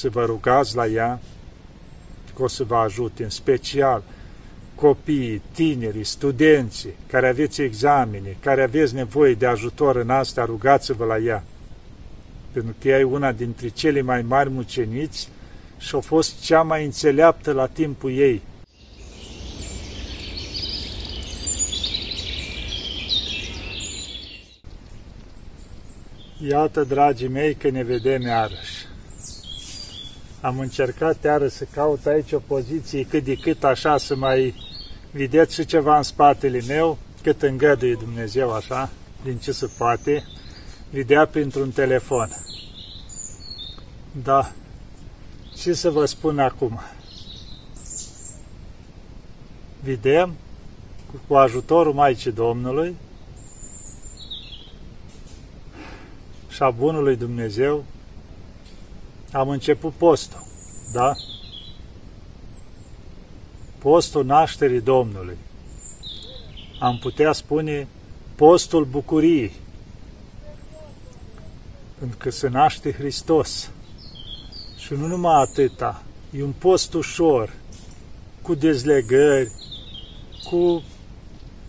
să vă rugați la ea, că o să vă ajute, în special copiii, tinerii, studenții, care aveți examene, care aveți nevoie de ajutor în asta, rugați-vă la ea. Pentru că ea e una dintre cele mai mari muceniți și a fost cea mai înțeleaptă la timpul ei. Iată, dragii mei, că ne vedem iarăși. Am încercat iară să caut aici o poziție cât de cât așa să mai vedeți și ceva în spatele meu, cât îngăduie Dumnezeu așa, din ce se poate, vedea printr-un telefon. Da, ce să vă spun acum? Vedem, cu ajutorul Maicii Domnului și a Bunului Dumnezeu, am început postul, da? Postul nașterii Domnului. Am putea spune postul bucuriei, pentru că se naște Hristos. Și nu numai atâta, e un post ușor, cu dezlegări, cu,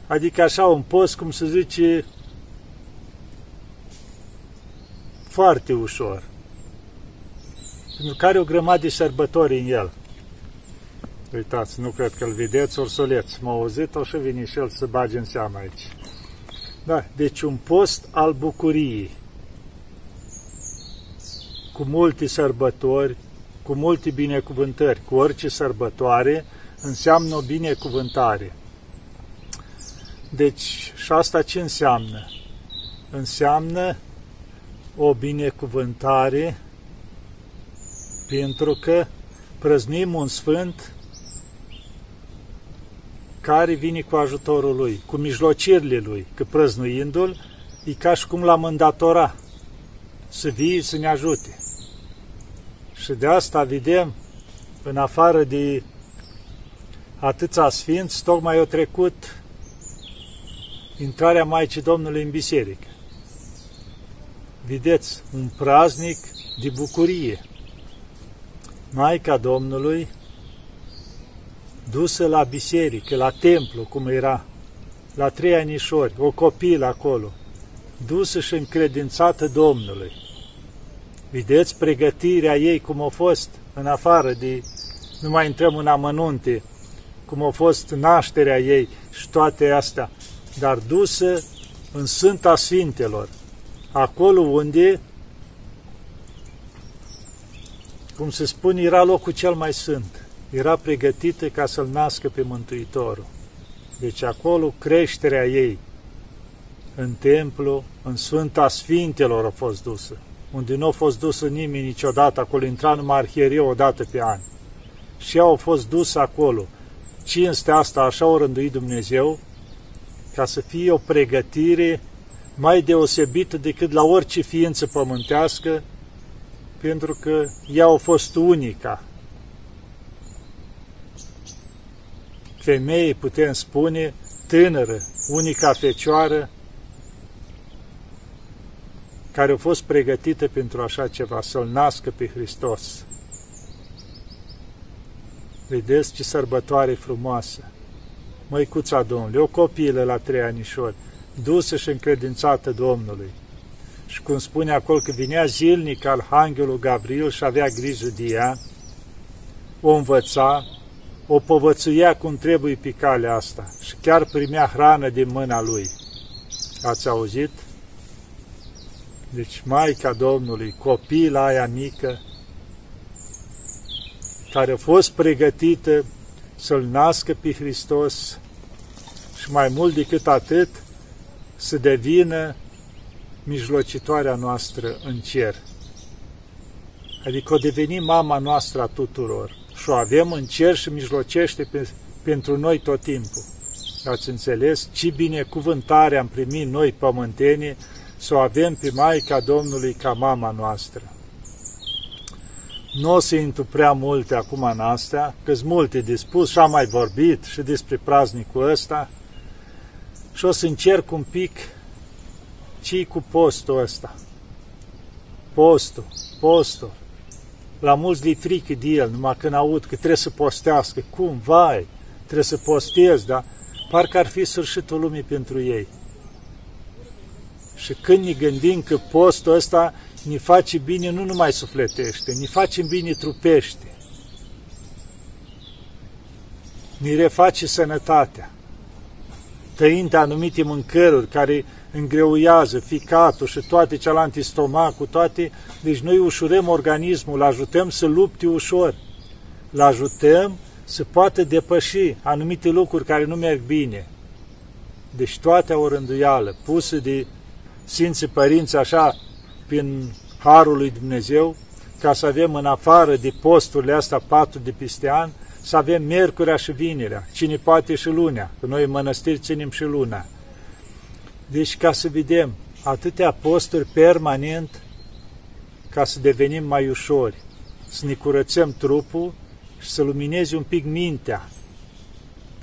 adică așa un post, cum se zice, foarte ușor, pentru că are o grămadă de sărbători în el. Uitați, nu cred că îl vedeți, ursuleț. M-a auzit, o și vine și el să bage în seamă aici. Da, deci un post al bucuriei cu multe sărbători, cu multe binecuvântări, cu orice sărbătoare înseamnă o binecuvântare. Deci, și asta ce înseamnă? Înseamnă o binecuvântare pentru că prăznim un sfânt care vine cu ajutorul lui, cu mijlocirile lui, că prăznuindu-l, e ca și cum l-am îndatora să vii să ne ajute. Și de asta vedem, în afară de atâția sfinți, tocmai au trecut intrarea Maicii Domnului în biserică. Vedeți, un praznic de bucurie. Maica Domnului dusă la biserică, la templu, cum era, la trei anișori, o copilă acolo, dusă și încredințată Domnului. Vedeți pregătirea ei cum a fost în afară de, nu mai intrăm în amănunte, cum a fost nașterea ei și toate astea, dar dusă în Sfânta Sfintelor, acolo unde, cum se spune, era locul cel mai sfânt. Era pregătită ca să-L nască pe Mântuitorul. Deci acolo creșterea ei în templu, în Sfânta Sfintelor a fost dusă unde nu a fost dusă nimeni niciodată, acolo intra numai arhierie o dată pe an. Și ea au fost dus acolo. Cinstea asta așa o rânduit Dumnezeu, ca să fie o pregătire mai deosebită decât la orice ființă pământească, pentru că ea a fost unica. Femeie, putem spune, tânără, unica fecioară, care a fost pregătită pentru așa ceva, să-L nască pe Hristos. Vedeți ce sărbătoare frumoasă! Măicuța Domnului, o copilă la trei anișori, dusă și încredințată Domnului. Și cum spune acolo că vinea zilnic Arhanghelul Gabriel și avea grijă de ea, o învăța, o povățuia cum trebuie pe calea asta și chiar primea hrană din mâna lui. Ați auzit? Deci Maica Domnului, copila aia mică, care a fost pregătită să-L nască pe Hristos și mai mult decât atât, să devină mijlocitoarea noastră în cer. Adică o deveni mama noastră a tuturor și o avem în cer și mijlocește pe, pentru noi tot timpul. Ați înțeles ce binecuvântare am primit noi pământenii să o avem pe Maica Domnului ca mama noastră. Nu o să intru prea multe acum în astea, că sunt multe de spus și am mai vorbit și despre praznicul ăsta și o să încerc un pic ce cu postul ăsta. Postul, postul. La mulți li frică de el, numai când aud că trebuie să postească. Cum? Vai, trebuie să postez, dar parcă ar fi sfârșitul lumii pentru ei. Și când ne gândim că postul ăsta ne face bine nu numai sufletește, ne face bine trupește. Ne reface sănătatea. Tăind anumite mâncăruri care îngreuiază ficatul și toate celelalte stomacul, toate, deci noi ușurăm organismul, îl ajutăm să lupte ușor, îl ajutăm să poată depăși anumite lucruri care nu merg bine. Deci toate o rânduială, pusă de Sfinții Părinți așa, prin Harul lui Dumnezeu, ca să avem în afară de posturile astea patru de peste an, să avem miercurea și vinerea, cine poate și lunea, că noi în mănăstiri ținem și luna. Deci ca să vedem atâtea posturi permanent ca să devenim mai ușori, să ne curățăm trupul și să luminezi un pic mintea.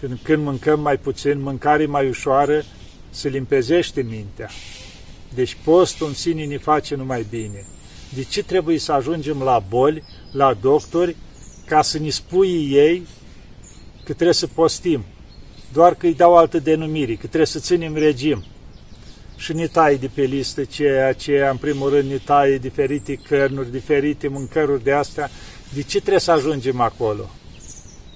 Când, când mâncăm mai puțin, mâncare mai ușoară, se limpezește mintea. Deci postul în sine ne face numai bine. De ce trebuie să ajungem la boli, la doctori, ca să ne spui ei că trebuie să postim? Doar că îi dau altă denumire, că trebuie să ținem regim. Și ne taie de pe listă ceea ce, în primul rând, ne taie diferite cărnuri, diferite mâncăruri de astea. De ce trebuie să ajungem acolo?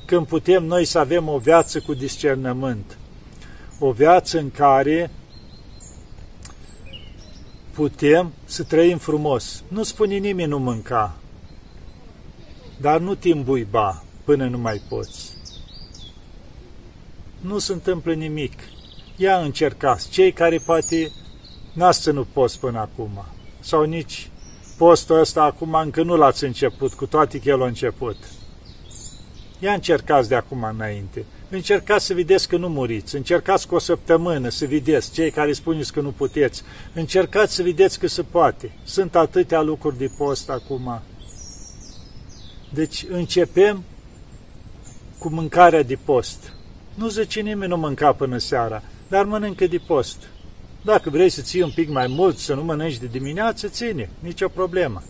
Când putem noi să avem o viață cu discernământ, o viață în care putem să trăim frumos. Nu spune nimeni nu mânca, dar nu te îmbuiba până nu mai poți. Nu se întâmplă nimic. Ia încercați, cei care poate n-ați ținut post până acum, sau nici postul ăsta acum încă nu l-ați început, cu toate că el a început. Ia încercați de acum înainte. Încercați să vedeți că nu muriți, încercați cu o săptămână să vedeți, cei care spuneți că nu puteți, încercați să vedeți că se poate. Sunt atâtea lucruri de post acum. Deci începem cu mâncarea de post. Nu zice nimeni nu mânca până seara, dar mănâncă de post. Dacă vrei să ții un pic mai mult, să nu mănânci de dimineață, ține, nicio problemă.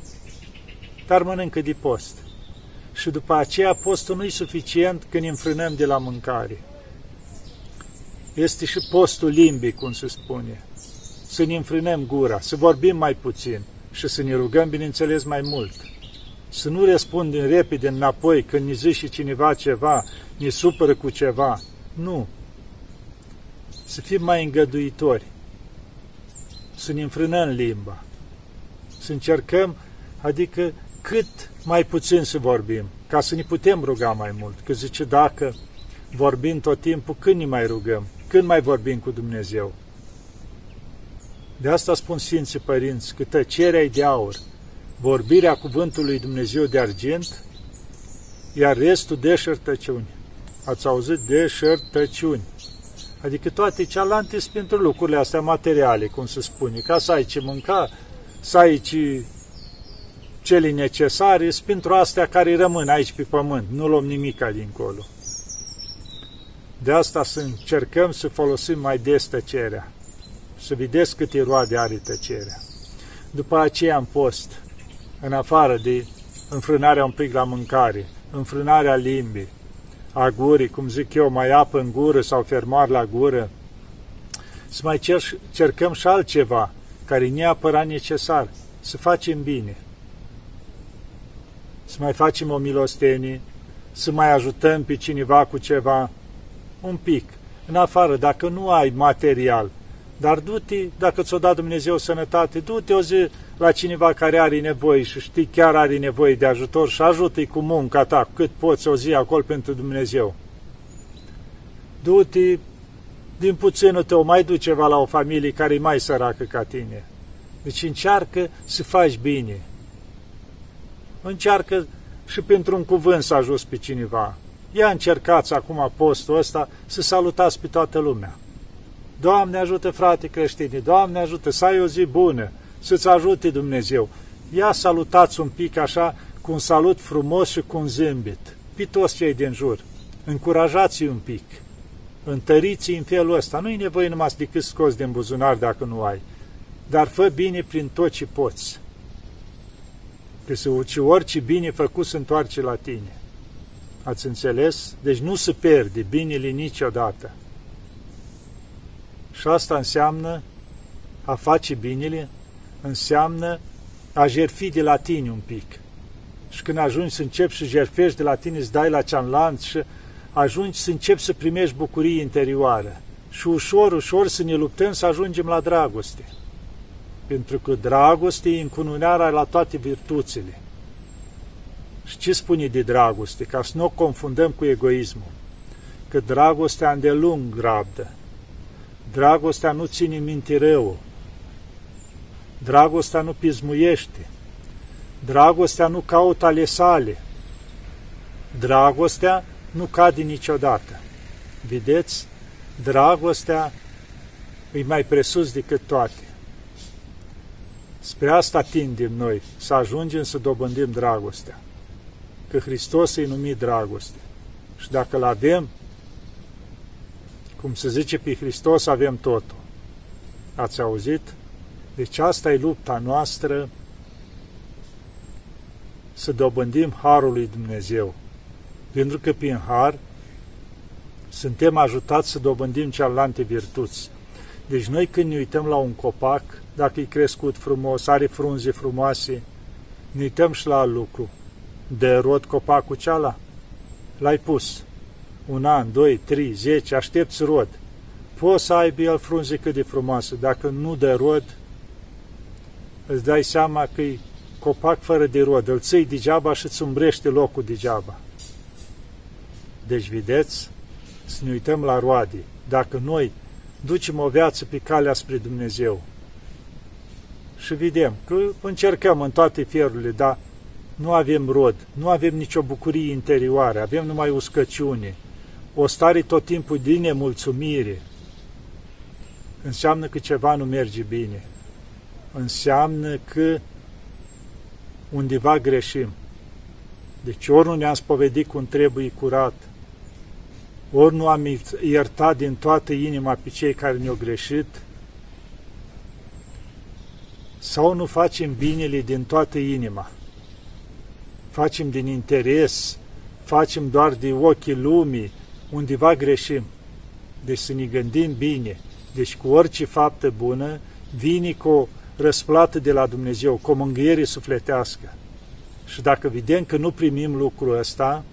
Dar mănâncă de post și după aceea postul nu e suficient când înfrânăm de la mâncare. Este și postul limbii, cum se spune. Să ne înfrânăm gura, să vorbim mai puțin și să ne rugăm, bineînțeles, mai mult. Să nu răspundem repede înapoi când ne zice cineva ceva, ne supără cu ceva. Nu. Să fim mai îngăduitori. Să ne înfrânăm limba. Să încercăm, adică cât mai puțin să vorbim, ca să ne putem ruga mai mult. Că zice, dacă vorbim tot timpul, când ne mai rugăm? Când mai vorbim cu Dumnezeu? De asta spun Sfinții Părinți că tăcerea e de aur, vorbirea cuvântului Dumnezeu de argint, iar restul deșertăciuni. Ați auzit deșertăciuni. Adică toate cealaltă sunt pentru lucrurile astea materiale, cum se spune, ca să ai ce mânca, să ai ce cele necesare sunt pentru astea care rămân aici pe pământ, nu luăm nimica dincolo. De asta să încercăm să folosim mai des tăcerea, să vedeți câte roade are tăcerea. După aceea în post, în afară de înfrânarea un pic la mâncare, înfrânarea limbii, a gurii, cum zic eu, mai apă în gură sau fermoar la gură, să mai cer, cercăm și altceva care e neapărat necesar, să facem bine. Să mai facem o milostenie, să mai ajutăm pe cineva cu ceva, un pic, în afară, dacă nu ai material, dar du-te, dacă ți-o dat Dumnezeu sănătate, du-te o zi la cineva care are nevoie și știi chiar are nevoie de ajutor și ajută-i cu munca ta, cât poți o zi acolo pentru Dumnezeu. Du-te din puținul tău, mai du ceva la o familie care e mai săracă ca tine. Deci încearcă să faci bine încearcă și pentru un cuvânt să ajuți pe cineva. Ia încercați acum postul ăsta să salutați pe toată lumea. Doamne ajută, frate creștini, Doamne ajută, să ai o zi bună, să-ți ajute Dumnezeu. Ia salutați un pic așa, cu un salut frumos și cu un zâmbet, pe toți cei din jur. Încurajați-i un pic, întăriți-i în felul ăsta. Nu-i nevoie numai decât scos din buzunar dacă nu ai, dar fă bine prin tot ce poți. Că se orice bine făcut se întoarce la tine. Ați înțeles? Deci nu se pierde binele niciodată. Și asta înseamnă a face binele, înseamnă a jerfi de la tine un pic. Și când ajungi să începi să jerfești de la tine, îți dai la cealaltă și ajungi să începi să primești bucurie interioară. Și ușor, ușor să ne luptăm să ajungem la dragoste. Pentru că dragoste e încununarea la toate virtuțile. Și ce spune de dragoste? Ca să nu o confundăm cu egoismul. Că dragostea îndelung rabdă. Dragostea nu ține minte rău. Dragostea nu pismuiește. Dragostea nu caută ale sale. Dragostea nu cade niciodată. Vedeți? Dragostea e mai presus decât toate. Spre asta tindem noi, să ajungem să dobândim dragostea. Că Hristos e numit dragoste. Și dacă îl avem, cum se zice pe Hristos, avem totul. Ați auzit? Deci asta e lupta noastră să dobândim Harul lui Dumnezeu. Pentru că prin Har suntem ajutați să dobândim cealaltă virtuți. Deci noi când ne uităm la un copac, dacă e crescut frumos, are frunze frumoase, ne uităm și la lucru. De rod copacul ceala? L-ai pus. Un an, doi, trei, zece, aștepți rod. Poți să aibă el frunze cât de frumoasă. Dacă nu de rod, îți dai seama că e copac fără de rod. Îl ții degeaba și îți umbrește locul degeaba. Deci, vedeți, să ne uităm la roade. Dacă noi ducem o viață pe calea spre Dumnezeu și vedem că încercăm în toate ferurile, dar nu avem rod, nu avem nicio bucurie interioară, avem numai uscăciune, o stare tot timpul de nemulțumire, înseamnă că ceva nu merge bine. Înseamnă că undeva greșim. Deci ori nu ne-am spovedit cum trebuie curat, ori nu am iertat din toată inima pe cei care ne-au greșit, sau nu facem binele din toată inima. Facem din interes, facem doar de ochii lumii, undeva greșim. Deci să ne gândim bine. Deci cu orice faptă bună vine cu o răsplată de la Dumnezeu, cu o mângâiere sufletească. Și dacă vedem că nu primim lucrul ăsta,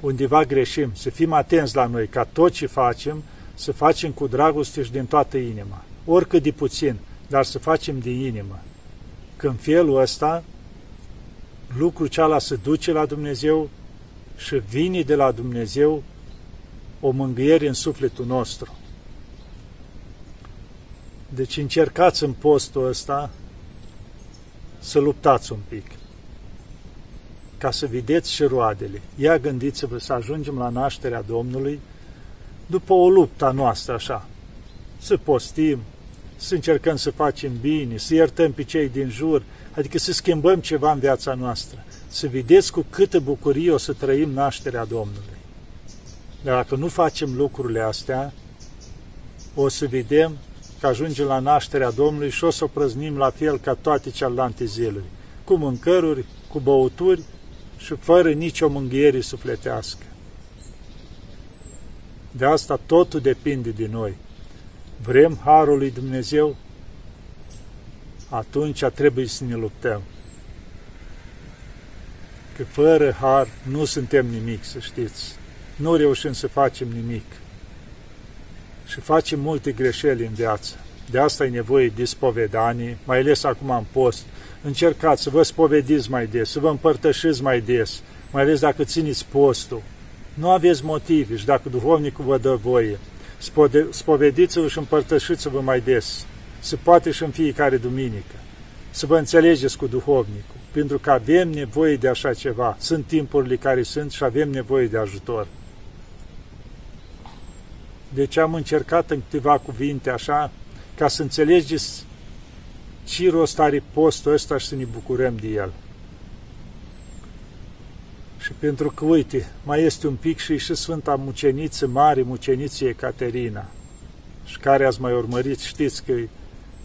undeva greșim, să fim atenți la noi, ca tot ce facem, să facem cu dragoste și din toată inima. Oricât de puțin, dar să facem din inimă. Că în felul ăsta, lucrul ceala se duce la Dumnezeu și vine de la Dumnezeu o mângâiere în sufletul nostru. Deci încercați în postul ăsta să luptați un pic ca să vedeți și roadele. Ia gândiți-vă să ajungem la nașterea Domnului după o luptă a noastră așa. Să postim, să încercăm să facem bine, să iertăm pe cei din jur, adică să schimbăm ceva în viața noastră. Să vedeți cu câtă bucurie o să trăim nașterea Domnului. Dar dacă nu facem lucrurile astea, o să vedem că ajungem la nașterea Domnului și o să o prăznim la fel ca toate celelalte zilele, cu mâncăruri, cu băuturi și fără nicio mânghiere sufletească. De asta totul depinde de noi. Vrem Harul lui Dumnezeu? Atunci trebuie să ne luptăm. Că fără Har nu suntem nimic, să știți. Nu reușim să facem nimic. Și facem multe greșeli în viață. De asta e nevoie de spovedanie, mai ales acum în post, încercați să vă spovediți mai des, să vă împărtășiți mai des, mai ales dacă țineți postul. Nu aveți motive și dacă duhovnicul vă dă voie. Spovediți-vă și împărtășiți-vă mai des. Se poate și în fiecare duminică. Să vă înțelegeți cu duhovnicul. Pentru că avem nevoie de așa ceva. Sunt timpurile care sunt și avem nevoie de ajutor. Deci am încercat în câteva cuvinte așa, ca să înțelegeți ce rost are postul ăsta și să ne bucurăm de el. Și pentru că, uite, mai este un pic și și Sfânta Muceniță Mare, Muceniță Ecaterina, și care ați mai urmărit, știți că e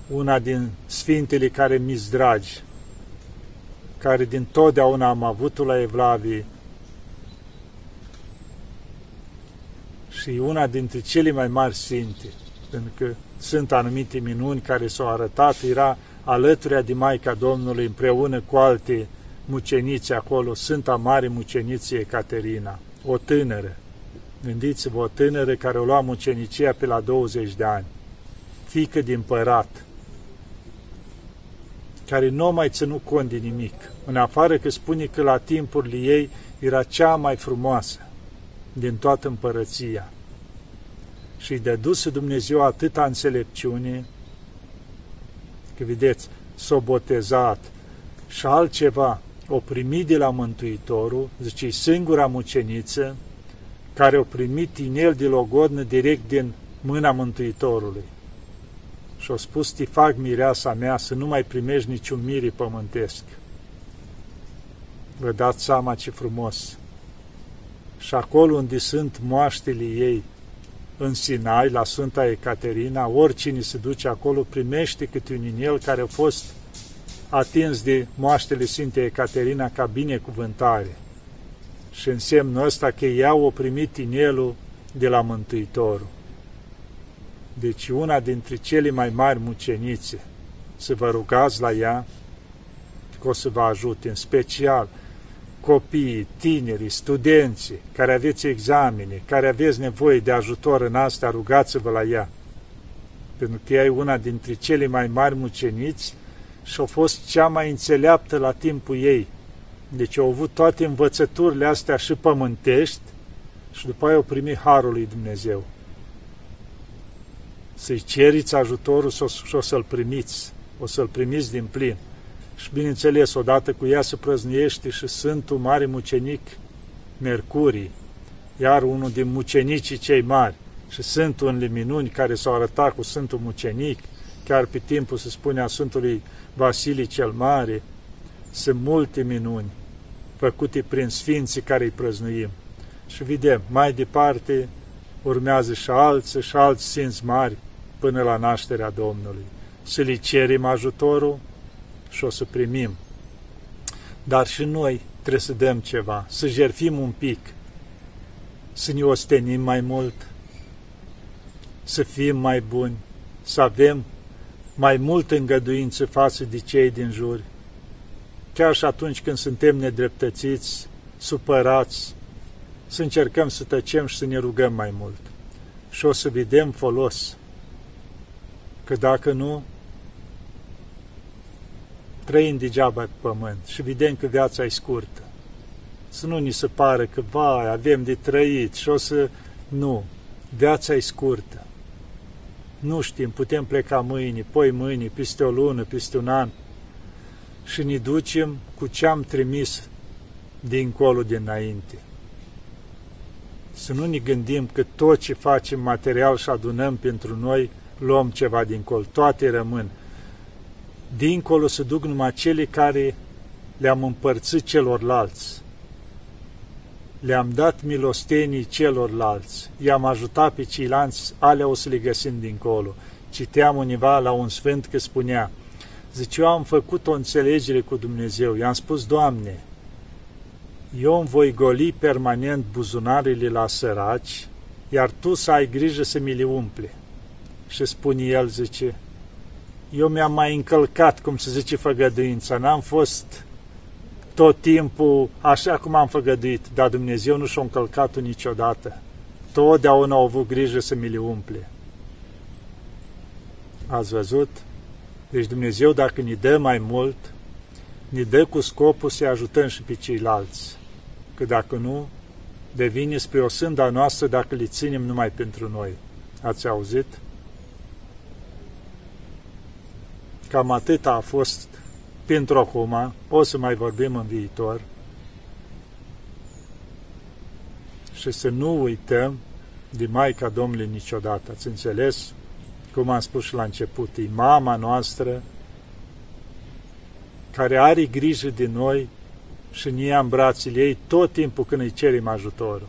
una din Sfintele care mi dragi. care din totdeauna am avut la Evlavie și una dintre cele mai mari sfinte, pentru că sunt anumite minuni care s-au arătat, era alături de Maica Domnului împreună cu alte muceniți acolo, Sfânta Mare Muceniție Ecaterina, o tânără. Gândiți-vă, o tânără care o lua mucenicia pe la 20 de ani, fică din părat, care nu mai ținut cont de nimic, în afară că spune că la timpurile ei era cea mai frumoasă din toată împărăția. Și îi dăduse Dumnezeu atâta înțelepciune, că vedeți, s-o botezat și altceva, o primit de la Mântuitorul, zice, singura muceniță care o primit inel de logodnă direct din mâna Mântuitorului. Și-a spus, ti fac mireasa mea să nu mai primești niciun mire pământesc. Vă dați seama ce frumos! Și acolo unde sunt moaștele ei, în Sinai, la Sfânta Ecaterina, oricine se duce acolo primește câte un inel care a fost atins de moaștele Sfintei Ecaterina ca binecuvântare. Și în semnul ăsta că ea o primit inelul de la Mântuitorul. Deci una dintre cele mai mari mucenițe, să vă rugați la ea, că o să vă ajute, în special copiii, tinerii, studenții, care aveți examene, care aveți nevoie de ajutor în asta, rugați-vă la ea. Pentru că ea e una dintre cele mai mari muceniți și a fost cea mai înțeleaptă la timpul ei. Deci au avut toate învățăturile astea și pământești și după aia au primit Harul lui Dumnezeu. Să-i ceriți ajutorul și o să-l primiți, o să-l primiți din plin. Și bineînțeles, odată cu ea se prăznuiește și Sfântul Mare Mucenic Mercurii, iar unul din mucenicii cei mari, și sunt unele minuni care s-au arătat cu Sfântul Mucenic, chiar pe timpul, se spune, a Sfântului Vasilii cel Mare, sunt multe minuni făcute prin Sfinții care îi prăznuim. Și vedem, mai departe urmează și alții și alți Sfinți mari până la nașterea Domnului. Să li cerem ajutorul și o să primim. Dar și noi trebuie să dăm ceva, să jerfim un pic, să ne ostenim mai mult, să fim mai buni, să avem mai mult îngăduință față de cei din jur. Chiar și atunci când suntem nedreptățiți, supărați, să încercăm să tăcem și să ne rugăm mai mult. Și o să vedem folos. Că dacă nu, trăim degeaba pe pământ și vedem că viața e scurtă. Să nu ni se pară că, vai, avem de trăit și o să... Nu, viața e scurtă. Nu știm, putem pleca mâine, poi mâine, peste o lună, peste un an și ne ducem cu ce am trimis dincolo dinainte. Să nu ne gândim că tot ce facem material și adunăm pentru noi, luăm ceva dincolo. Toate rămân dincolo se duc numai cele care le-am împărțit celorlalți. Le-am dat milostenii celorlalți, i-am ajutat pe ceilalți, alea o să le găsim dincolo. Citeam univa la un sfânt că spunea, zice, eu am făcut o înțelegere cu Dumnezeu, i-am spus, Doamne, eu îmi voi goli permanent buzunarele la săraci, iar Tu să ai grijă să mi le umple. Și spune el, zice, eu mi-am mai încălcat, cum se zice, făgăduința. N-am fost tot timpul așa cum am făgăduit, dar Dumnezeu nu și-a încălcat-o niciodată. Totdeauna au avut grijă să mi le umple. Ați văzut? Deci Dumnezeu, dacă ne dă mai mult, ne dă cu scopul să ajutăm și pe ceilalți. Că dacă nu, devine spre o sânda noastră dacă le ținem numai pentru noi. Ați auzit? Cam atât a fost pentru acum, o să mai vorbim în viitor. Și să nu uităm de Maica Domnului niciodată. Ați înțeles? Cum am spus și la început, e mama noastră care are grijă de noi și ne ia în brațele ei tot timpul când îi cerem ajutorul.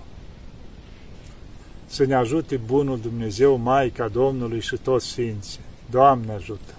Să ne ajute Bunul Dumnezeu, Maica Domnului și toți Sfinții. Doamne ajută!